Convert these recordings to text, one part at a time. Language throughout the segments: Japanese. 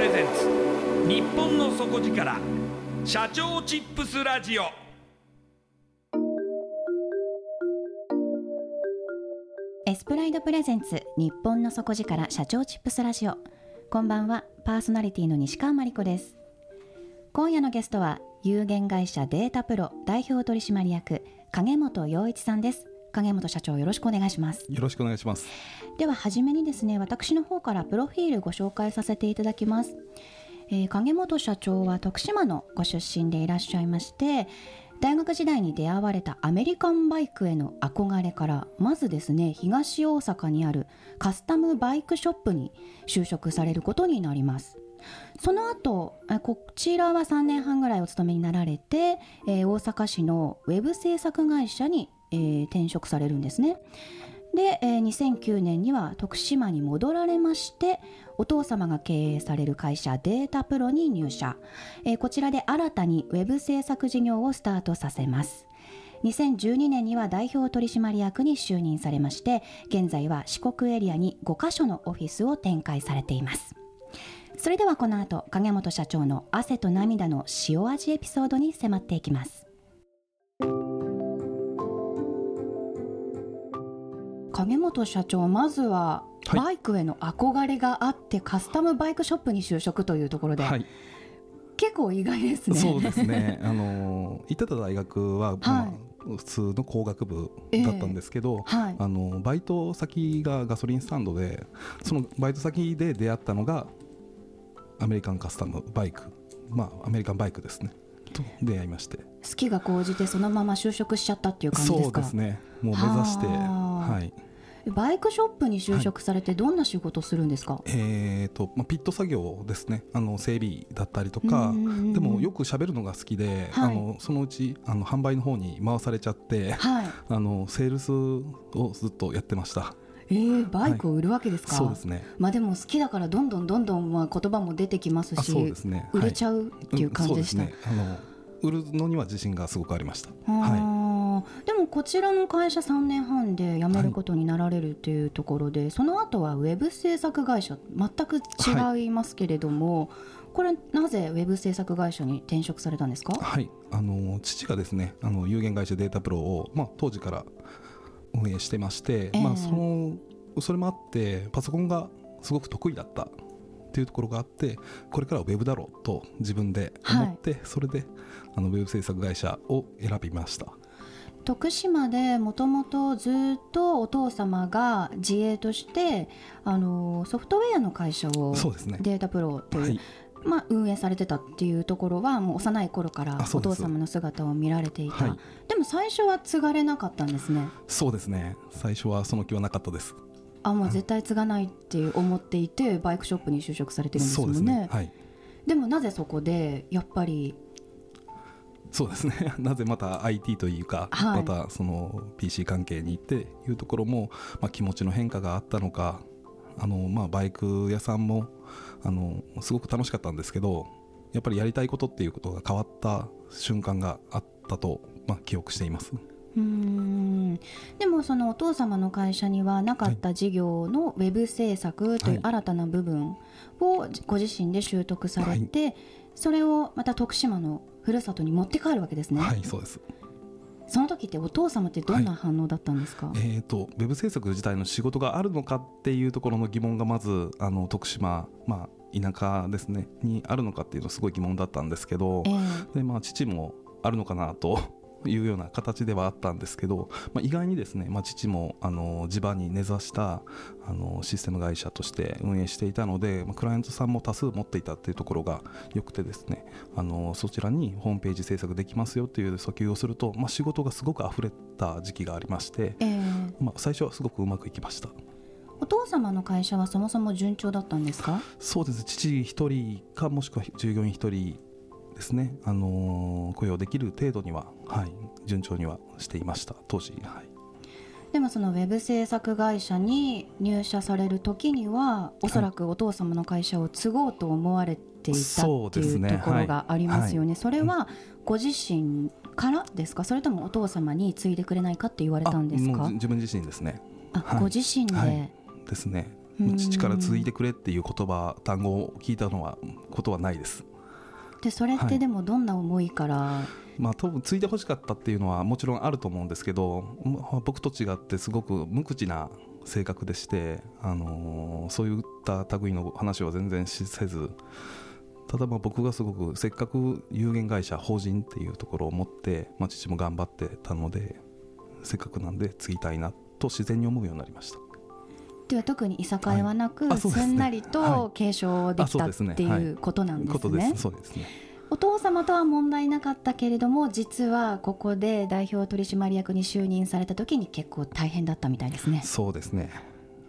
レゼンツ。日本の底力。社長チップスラジオ。エスプライドプレゼンツ。日本の底力。社長チップスラジオ。こんばんは。パーソナリティの西川真理子です。今夜のゲストは有限会社データプロ代表取締役影本洋一さんです。影本社長よろしくお願いします。よろしくお願いします。では初めにですね私の方からプロフィールご紹介させていただきます、えー、影本社長は徳島のご出身でいらっしゃいまして大学時代に出会われたアメリカンバイクへの憧れからまずですね東大阪にあるカスタムバイクショップに就職されることになります。その後こちらは3年半ぐらいお勤めになられて、えー、大阪市のウェブ制作会社にえー、転職されるんですね。で、えー、2009年には徳島に戻られましてお父様が経営される会社データプロに入社、えー、こちらで新たにウェブ制作事業をスタートさせます。2012年には代表取締役に就任されまして現在は四国エリアに5カ所のオフィスを展開されています。それではこの後影本社長の汗と涙の塩味エピソードに迫っていきます。影本社長まずはバイクへの憧れがあって、はい、カスタムバイクショップに就職というところで、はい、結構意外ですね。そうですね。あの行ってた大学は、まあ普通の工学部だったんですけど、えーはい、あのバイト先がガソリンスタンドでそのバイト先で出会ったのがアメリカンカスタムバイク。まあアメリカンバイクですね。と。出会いまして。好きが高じてそのまま就職しちゃったっていう感じですか？そうですね。もう目指してはいバイクショップに就職されてどんな仕事をするんですか、はい、えーとまあ、ピット作業ですねあの整備だったりとかでもよく喋るのが好きで、はい、あのそのうちあの販売の方に回されちゃって、はい、あのセールスをずっとやってました。えー、バイクを売るわけですか、そうですね。まあでも好きだからどんどんどんどんまあ言葉も出てきますし、そうですね。売れちゃうっていう感じでした。うん、ね、あの売るのには自信がすごくありました。はい。でもこちらの会社3年半で辞めることになられるというところで、はい、その後はウェブ制作会社全く違いますけれども、はい、これなぜウェブ制作会社に転職されたんですか？はい。あの父がですねあの有限会社データプロを、まあ、当時から運営してまして、えー、まあ、そのそれもあってパソコンがすごく得意だったっていうところがあってこれからはウェブだろうと自分で思って、はい、それであのウェブ制作会社を選びました徳島でもともとずっとお父様が自営としてあのソフトウェアの会社を、ね、データプロという、はい、まあ、運営されてたっていうところはもう幼い頃からお父様の姿を見られていた。ではい、でも最初は継がれなかったんですね。そうですね。最初はその気はなかったです。あもう絶対継がないって思っていてバイクショップに就職されてるんですもんね、ね。はい、でもなぜそこでやっぱりそうですね。なぜまた IT というか、はい、またその PC 関係に行っていうところも、まあ、気持ちの変化があったのかあの、まあ、バイク屋さんもあのすごく楽しかったんですけどやっぱりやりたいことっていうことが変わった瞬間があったと、まあ、記憶しています。うん。でもそのお父様の会社にはなかった事業のウェブ制作という新たな部分をご自身で習得されて、はい、それをまた徳島のふるさとに持って帰るわけですね。はいそうです。その時ってお父様ってどんな反応だったんですか、はい、えーと、ウェブ制作自体の仕事があるのかっていうところの疑問がまずあの徳島、まあ、田舎ですねにあるのかっていうのすごい疑問だったんですけど、えー、でまあ、父もあるのかなというような形ではあったんですけど、まあ、意外にですね、まあ、父もあの地場に根ざしたあのシステム会社として運営していたので、まあ、クライアントさんも多数持っていたっていうところがよくてですねあのそちらにホームページ制作できますよっていう訴求をすると、まあ、仕事がすごく溢れた時期がありまして、えー、まあ、最初はすごくうまくいきました。お父様の会社はそもそも順調だったんですか？そうです。父一人かもしくは従業員一人ですね、あのー、雇用できる程度には、はい、順調にはしていました。当時、はい、でもそのウェブ制作会社に入社される時にはおそらくお父様の会社を継ごうと思われていたっていうところがありますよね。それはご自身からですか？それともお父様に継いでくれないかって言われたんですか？自分自身ですね。あ、はい、ご自身で、はい、ですね。父から継いでくれっていう言葉単語を聞いたのはことはないです。でそれってでもどんな思いから、はい、まあ、多分継いでほしかったっていうのはもちろんあると思うんですけど僕と違ってすごく無口な性格でして、あのー、そういった類の話は全然せずただまあ僕がすごくせっかく有限会社法人っていうところを持って、まあ、父も頑張ってたのでせっかくなんで継ぎたいなと自然に思うようになりました。では特にいさかいはなく、はい。ね、すんなりと継承できた、っていうことなんですね。そうですね。お父様とは問題なかったけれども実はここで代表取締役に就任された時に結構大変だったみたいですね。そうですね。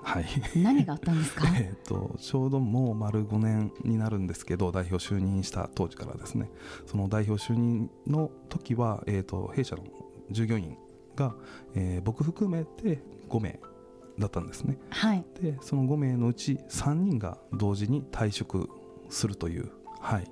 はい、何があったんですか？えとちょうどもう丸5年になるんですけど代表就任した当時からですね。その代表就任の時は、えーと、弊社の従業員が、えー、僕含めて5名だったんですね、はい、でその5名のうち3人が同時に退職するという、はい、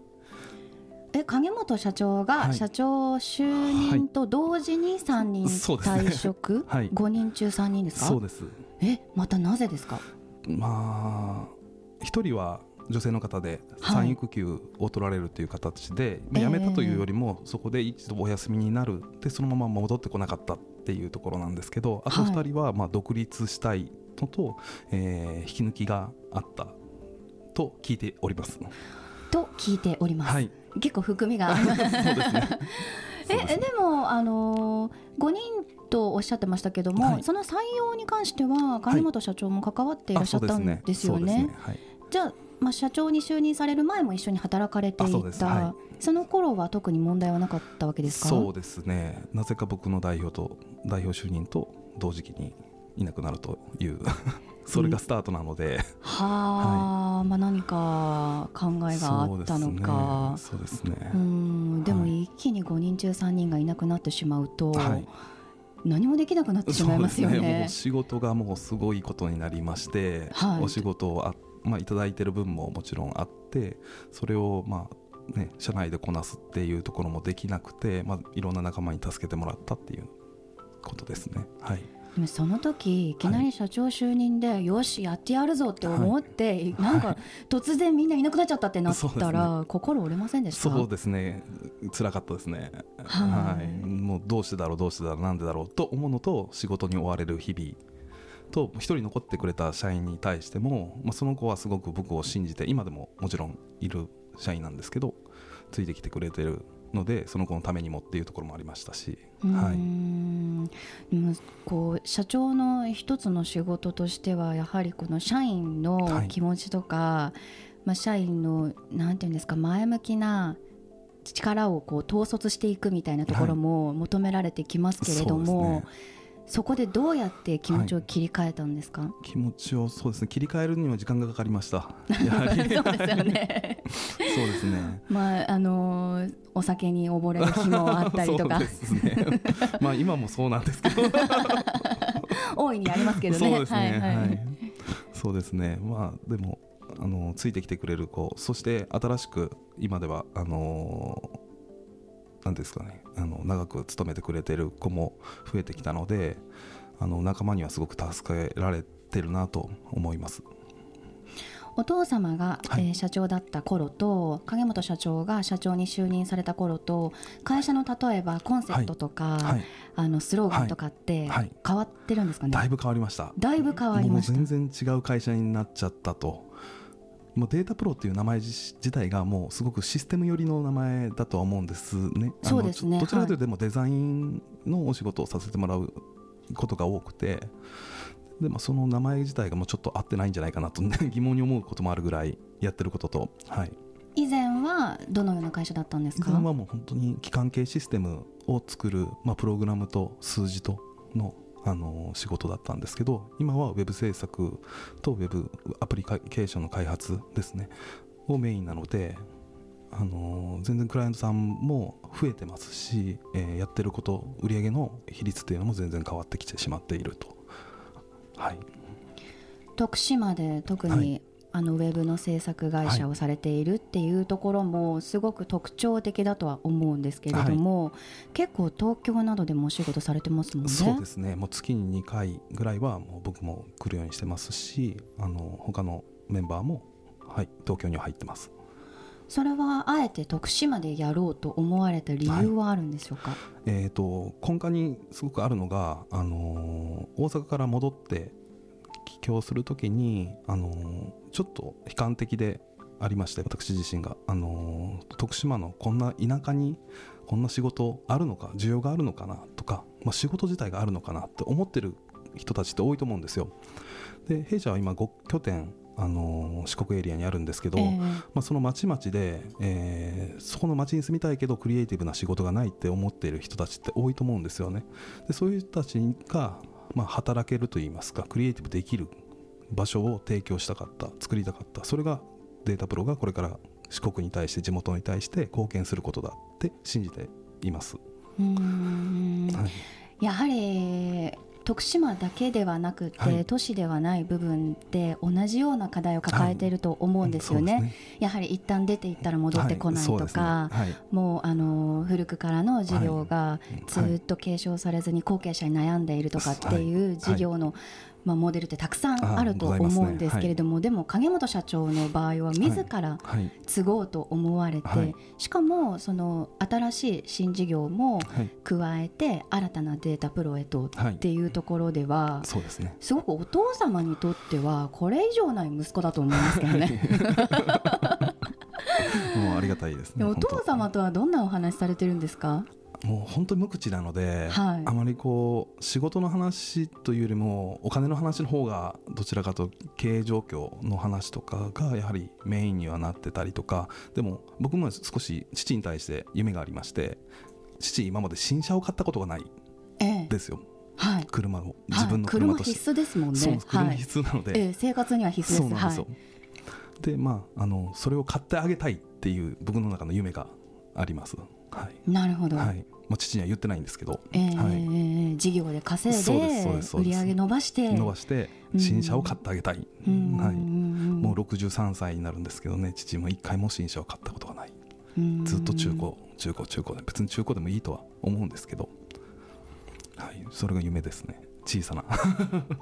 え影本社長が社長就任と同時に3人退職、はいね。はい、5人中3人ですか？そうです。えまたなぜですか？まあ1人は女性の方で産育休を取られるという形で、はい、辞めたというよりもそこで一度お休みになる。でそのまま戻ってこなかった。っていうところなんですけどあと2人はまあ独立したいのと、えー、引き抜きがあったと聞いております。と聞いております。はい、結構含みが。そうですね。えでもあのー、5人とおっしゃってましたけども、はい、その採用に関しては金本社長も関わっていらっしゃったんですよね。ねはい、じゃあまあ、社長に就任される前も一緒に働かれていた、はい、その頃は特に問題はなかったわけですか？そうですね。なぜか僕の代表と代表就任と同時期にいなくなるというそれがスタートなので、はあ、はい、まあ、何か考えがあったのか。そうですね、ね、うん。でも一気に5人中3人がいなくなってしまうと、はい、何もできなくなってしまいますよね、ね、仕事がもうすごいことになりまして、はい、お仕事をあまあ、いただいてる分ももちろんあってそれをまあね社内でこなすっていうところもできなくて、まあ、いろんな仲間に助けてもらったっていうことですね。はい。でもその時いきなり社長就任で、はい、よしやってやるぞって思って、はい、なんか突然みんないなくなっちゃったってなったら、ね、心折れませんでした？そうですね。辛かったですね。はい、はい、もうどうしてだろうどうしてだろうなんでだろうと思うのと仕事に追われる日々と1人残ってくれた社員に対しても、まあ、その子はすごく僕を信じて今でももちろんいる社員なんですけどついてきてくれてるのでその子のためにもっていうところもありましたし、はい、こう社長の一つの仕事としてはやはりこの社員の気持ちとか、はい、まあ、社員のなんていうんですか前向きな力をこう統率していくみたいなところも求められてきますけれども、はいそこでどうやって気持ちを切り替えたんですか、はい、気持ちをそうですね切り替えるには時間がかかりました。やはり。そうですよね。そうですね。まああのー、お酒に溺れる日もあったりとか。そうですね。まあ今もそうなんですけど。大いにありますけどね。そうですね、はい、はい、そうですね。まあでもあのついてきてくれる子そして新しく今ではあのー何ですかねあの長く勤めてくれてる子も増えてきたのであの仲間にはすごく助けられてるなと思います。お父様が、はい、えー、社長だった頃と影本社長が社長に就任された頃と会社の例えばコンセプトとか、はい。はい、あのスローガンとかって変わってるんですかね、だいぶ変わりました。だいぶ変わりました。全然違う会社になっちゃったともうデータプロっていう名前自体がもうすごくシステム寄りの名前だとは思うんですね。そうですね。どちらかというとでもデザインのお仕事をさせてもらうことが多くてでもその名前自体がもうちょっと合ってないんじゃないかなと、ね、疑問に思うこともあるぐらいやってることと、はい、以前はどのような会社だったんですか？以前はもう本当に機関系システムを作る、まあ、プログラムと数字とのあの仕事だったんですけど今はウェブ制作とウェブアプリケーションの開発ですねをメインなのであの全然クライアントさんも増えてますし、えー、やってること売上の比率というのも全然変わってきてしまっていると。はい、徳島で特にあのウェブの制作会社をされているっていうところもすごく特徴的だとは思うんですけれども、はい、結構東京などでもお仕事されてますもんね。そうですねもう月に2回ぐらいはもう僕も来るようにしてますしあの他のメンバーも、はい、東京には入ってます。それはあえて徳島でやろうと思われた理由はあるんでしょうか、はい、えーと、と根幹にすごくあるのが、あのー、大阪から戻って帰郷するときに、あのー、ちょっと悲観的でありまして私自身が、あのー、徳島のこんな田舎にこんな仕事あるのか需要があるのかなとか、まあ、仕事自体があるのかなって思ってる人たちって多いと思うんですよ。で弊社は今5拠点あの四国エリアにあるんですけど、えー、まあ、その町々で、えー、そこの町に住みたいけどクリエイティブな仕事がないって思っている人たちって多いと思うんですよね。でそういう人たちが、まあ、働けるといいますかクリエイティブできる場所を提供したかった作りたかったそれがデータプロがこれから四国に対して地元に対して貢献することだって信じています。はい、やはり徳島だけではなくて、はい、都市ではない部分で同じような課題を抱えていると思うんですよね。はいね。やはり一旦出ていったら戻ってこないとか、はい、もうあの古くからの事業がずっと継承されずに後継者に悩んでいるとかってい。う事業のまあ、モデルってたくさんあると思うんですけれども、ね。はい、でも影本社長の場合は自ら継ごうと思われて、はい。はい、しかもその新しい新事業も加えて新たなデータプロへとっていうところでは、そうですね、すごくお父様にとってはこれ以上ない息子だと思いますけどね。もうありがたいですね。お父様とはどんなお話されてるんですか？もう本当に無口なので、はい、あまりこう仕事の話というよりもお金の話の方がどちらかと経営状況の話とかがやはりメインにはなってたりとかでも僕も少し父に対して夢がありまして父今まで新車を買ったことがないですよ。ええはい、車を自分の車として、必須ですもんね。車必須なので、はいえ生活には必須です。そうなんですよ。でまああのそれを買ってあげたいっていう僕の中の夢があります。はい、なるほど、はい。まあ、父には言ってないんですけど、えーはい、事業で稼いで売り上げ伸ばして。伸ばして新車を買ってあげたい、うん、はい、もう63歳になるんですけどね父も一回も新車を買ったことがない、ずっと中古中古中古で別に中古でもいいとは思うんですけど、はい、それが夢ですね小さな。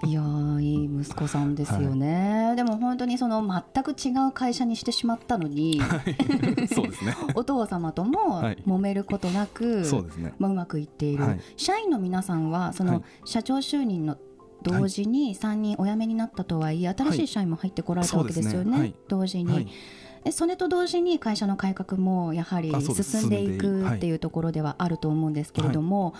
いやいい息子さんですよね、はい、でも本当にその全く違う会社にしてしまったのに、はい、そうですね。お父様とも揉めることなく、そうですね。まあ、うまくいっている、はい、社員の皆さんはその社長就任の同時に3人お辞めになったとはいえ新しい社員も入ってこられたわけですよね、同時に。それと同時に会社の改革もやはり進んでいくっていうところではあると思うんですけれども、はい、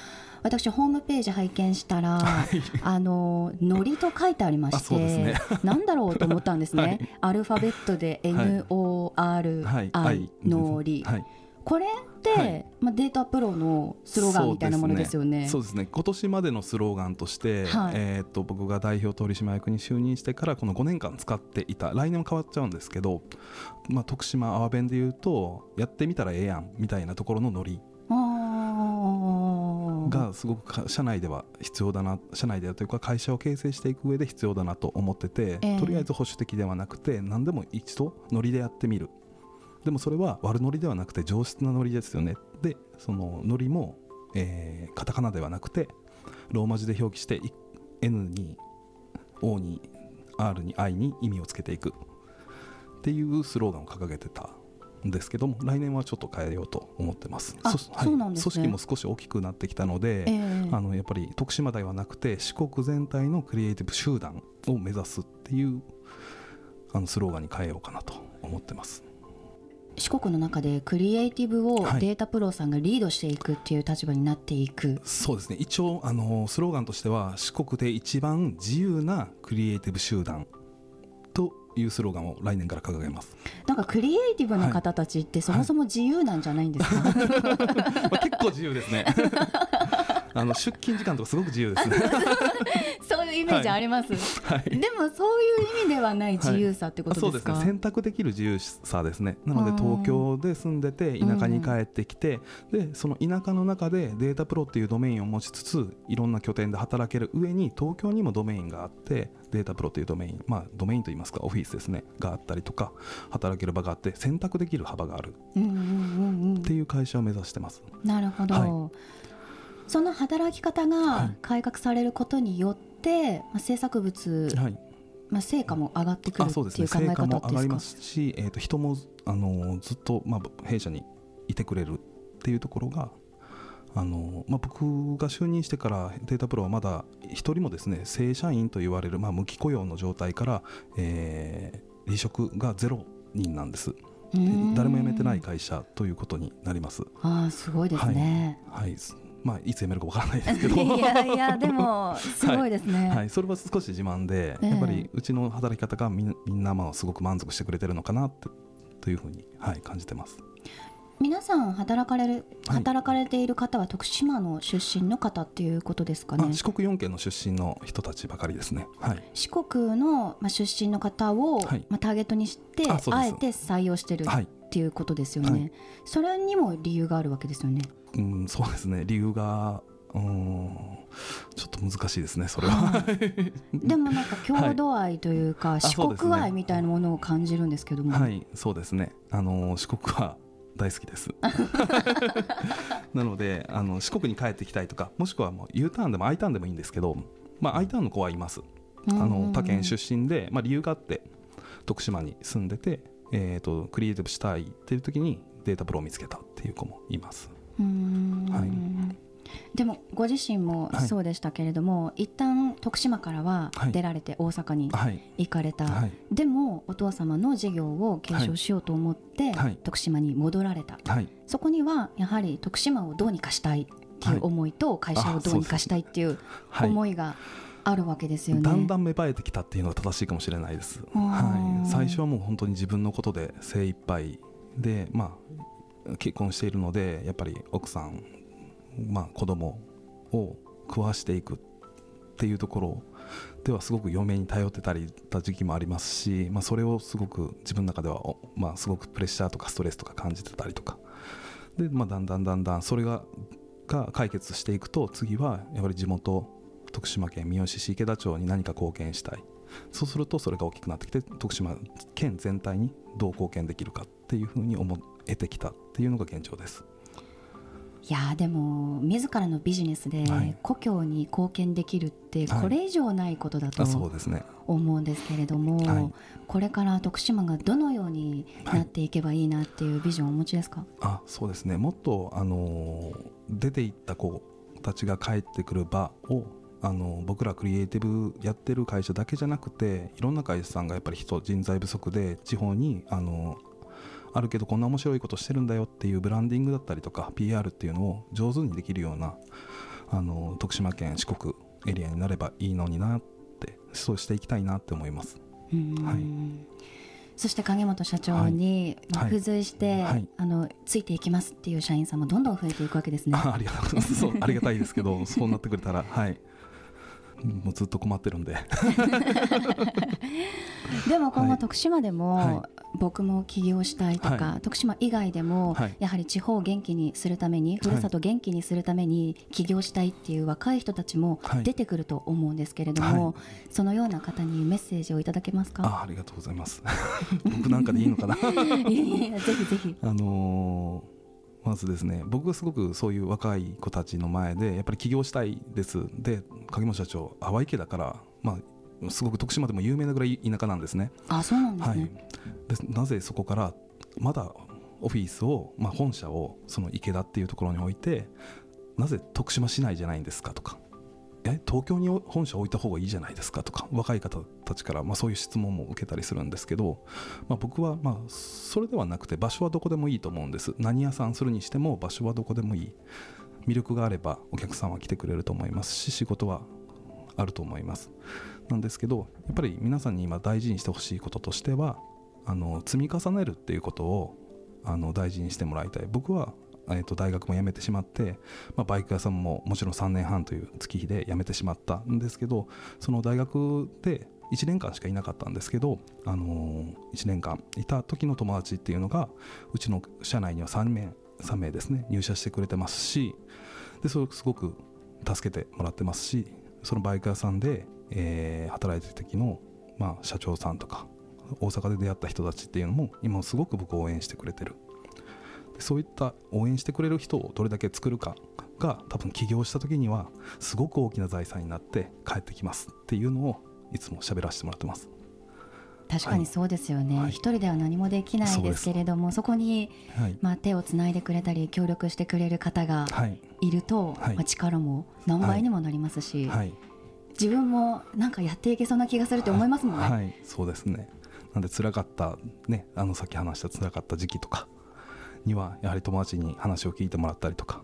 私ホームページ拝見したら、はい、あのノリと書いてありまして、ね、なんだろうと思ったんですね、はい、アルファベットで NORI のり、これはい、まあ、データプロのスローガンみたいなものですよね。そうですね、ね、今年までのスローガンとして、はい、えー、っと僕が代表取締役に就任してからこの5年間使っていた来年も変わっちゃうんですけど、まあ、徳島阿波弁でいうとやってみたらええやんみたいなところのノリがすごく社内では必要だな社内ではというか会社を形成していく上で必要だなと思ってて、えー、とりあえず保守的ではなくて何でも一度ノリでやってみるでもそれは悪ノリではなくて上質なノリですよね。でそのノリも、えー、カタカナではなくてローマ字で表記して N に O に R に I に意味をつけていく。っていうスローガンを掲げてたんですけども来年はちょっと変えようと思ってます。組織も少し大きくなってきたので、えー、あのやっぱり徳島ではなくて四国全体のクリエイティブ集団を目指すっていうあのスローガンに変えようかなと思ってます四国の中でクリエイティブをデータプロさんがリードしていくっていう立場になっていく、はい、そうですね。一応あのスローガンとしては四国で一番自由なクリエイティブ集団というスローガンを来年から掲げます。なんかクリエイティブな方たちってそもそも自由なんじゃないんですか、は いまあ、結構自由ですね。あの出勤時間とかすごく自由ですねイメージあります、はい、でもそういう意味ではない自由さってことですか、はい、そうですね。選択できる自由さですね。なので東京で住んでて田舎に帰ってきて、でその田舎の中でデータプロっていうドメインを持ちつついろんな拠点で働ける上に東京にもドメインがあってデータプロというドメインまあドメインといいますかオフィスですね。があったりとか働ける場があって選択できる幅がある。っていう会社を目指してます。なるほど、はい。その働き方が改革されることによって、まあ、制作物、はい、まあ、成果も上がってくるっていう考え方ですか、りますし、えー、と人もあのずっと、まあ、弊社にいてくれるっていうところがあのまあ、僕が就任してからデータプロはまだ1人もですね正社員と言われる、まあ、無期雇用の状態から、えー、離職がゼロ人なんです。誰も辞めてない会社ということになります。あすごいですね、はい、はいまあ、いつ辞めるかわからないですけど。いやいやでもすごいですね、はい、はい、それは少し自慢で、やっぱりうちの働き方がみんなまあすごく満足してくれてるのかなってというふうに、はい、感じてます。皆さん働かれる働かれている方は徳島の出身の方っていうことですかね、四国4県の出身の人たちばかりですね、はい、四国の、まあ、出身の方を、はい、まあ、ターゲットにしてあえて採用してるっていうことですよね、はい、それにも理由があるわけですよね。うん、そうですね。理由がうんちょっと難しいですねそれは。でもなんか郷土愛というか、はい、四国愛みたいなものを感じるんですけども。はいそうですね。あの四国は大好きです。なのであの四国に帰ってきたいとかもしくはもう U ターンでも I ターンでもいいんですけど、まあ、I ターンの子はいます。あの他県出身で、まあ、理由があって徳島に住んでて、えーと、とクリエイティブしたいっていう時にデータプロを見つけたっていう子もいます。はい、でもご自身もそうでしたけれども、はい、一旦徳島からは出られて大阪に行かれた、はい、でもお父様の事業を継承しようと思って徳島に戻られた、そこにはやはり徳島をどうにかしたいっていう思いと会社をどうにかしたいっていう思いがあるわけですよね、だんだん芽生えてきたっていうのが正しいかもしれないです、はい、最初はもう本当に自分のことで精一杯でまあ結婚しているのでやっぱり奥さん、まあ、子供を食わしていくっていうところではすごく嫁に頼ってたりた時期もありますし、まあ、それをすごく自分の中では、まあ、すごくプレッシャーとかストレスとか感じてたりとか。で、まあ、だんだんだんだんそれがが解決していくと次はやはり地元徳島県三好市池田町に何か貢献したい。そうするとそれが大きくなってきて徳島県全体にどう貢献できるかっていうふうに思得てきたっていうのが現状です。いやでも自らのビジネスで故郷に貢献できるってこれ以上ないことだと思うんですけれども、はい、これから徳島がどのようになっていけばいいなっていうビジョンをお持ちですか、はい、あそうですね。もっとあの出ていった子たちが帰ってくる場をあの僕らクリエイティブやってる会社だけじゃなくていろんな会社さんがやっぱり人人材不足で地方にあのあるけどこんな面白いことしてるんだよっていうブランディングだったりとか PR っていうのを上手にできるようなあの徳島県四国エリアになればいいのになってそうしていきたいなって思います。はい。そして影本社長に、まあ、付随して、はい、あのついていきますっていう社員さんもどんどん増えていくわけですね。ありがたいですけどそうなってくれたらはいもうずっと困ってるんで。でも今後徳島でも、僕も起業したいとか、はい、徳島以外でも、はい、やはり地方を元気にするためにふるさと元気にするために起業したいっていう若い人たちも出てくると思うんですけれども、はい、そのような方にメッセージをいただけますか？あありがとうございます。僕なんかでいいのかな？ぜひぜひ。あのーまずですね僕はすごくそういう若い子たちの前でやっぱり起業したいです。で影本社長淡池だからまあすごく徳島でも有名なぐらい田舎なんですね。あそうなんですね、はい、でなぜそこからまだオフィスを、まあ、本社をその池田っていうところに置いてなぜ徳島市内じゃないんですかとかえ東京に本社置いた方がいいじゃないですかとか若い方たちから、まあ、そういう質問も受けたりするんですけど、まあ、僕はまあそれではなくて場所はどこでもいいと思うんです。何屋さんするにしても場所はどこでもいい。魅力があればお客さんは来てくれると思いますし仕事はあると思います。なんですけどやっぱり皆さんに今大事にしてほしいこととしてはあの積み重ねるっていうことをあの大事にしてもらいたい。僕はえー、と大学も辞めてしまって、まあ、バイク屋さんももちろん3年半という月日で辞めてしまったんですけどその大学で1年間しかいなかったんですけど、あのー、1年間いた時の友達っていうのがうちの社内には3名 ,3 名ですね入社してくれてますしでそれすごく助けてもらってますしそのバイク屋さんで、えー、働いてる時の、まあ、社長さんとか大阪で出会った人たちっていうのも今すごく僕を応援してくれてる。そういった応援してくれる人をどれだけ作るかが多分起業した時にはすごく大きな財産になって帰ってきますっていうのをいつも喋らせてもらってます。確かにそうですよね、はい、一人では何もできないですけれどもそこに、はい、まあ、手をつないでくれたり協力してくれる方がいると、はい、まあ、力も何倍にもなりますし、自分もなんかやっていけそうな気がするって思いますもんね。はい、そうですね。なんで辛かった、ね、あのさっき話した辛かった時期とかにはやはり友達に話を聞いてもらったりとか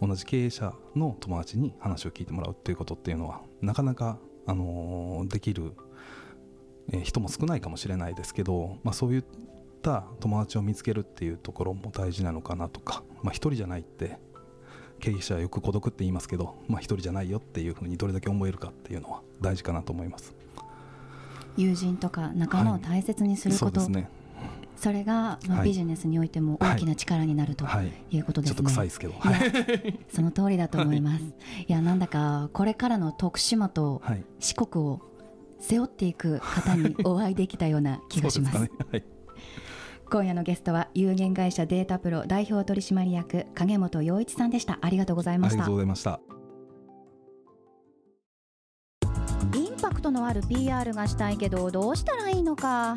同じ経営者の友達に話を聞いてもらうっていうことっていうのはなかなか、あのー、できる、え人も少ないかもしれないですけど、まあ、そういった友達を見つけるっていうところも大事なのかなとか、まあ、一人じゃないって経営者はよく孤独って言いますけど、まあ、一人じゃないよっていうふうにどれだけ思えるかっていうのは大事かなと思います。友人とか仲間を大切にすること、はい、そうですねそれが、まあ、ビジネスにおいても大きな力になるということですね。ちょっと臭いですけど、その通りだと思います。いやなんだかこれからの徳島と四国を背負っていく方にお会いできたような気がします。すねはい、今夜のゲストは有限会社データプロ代表取締役影本洋一さんでした。ありがとうございました。ありがとうございました。インパクトのある PR がしたいけどどうしたらいいのか。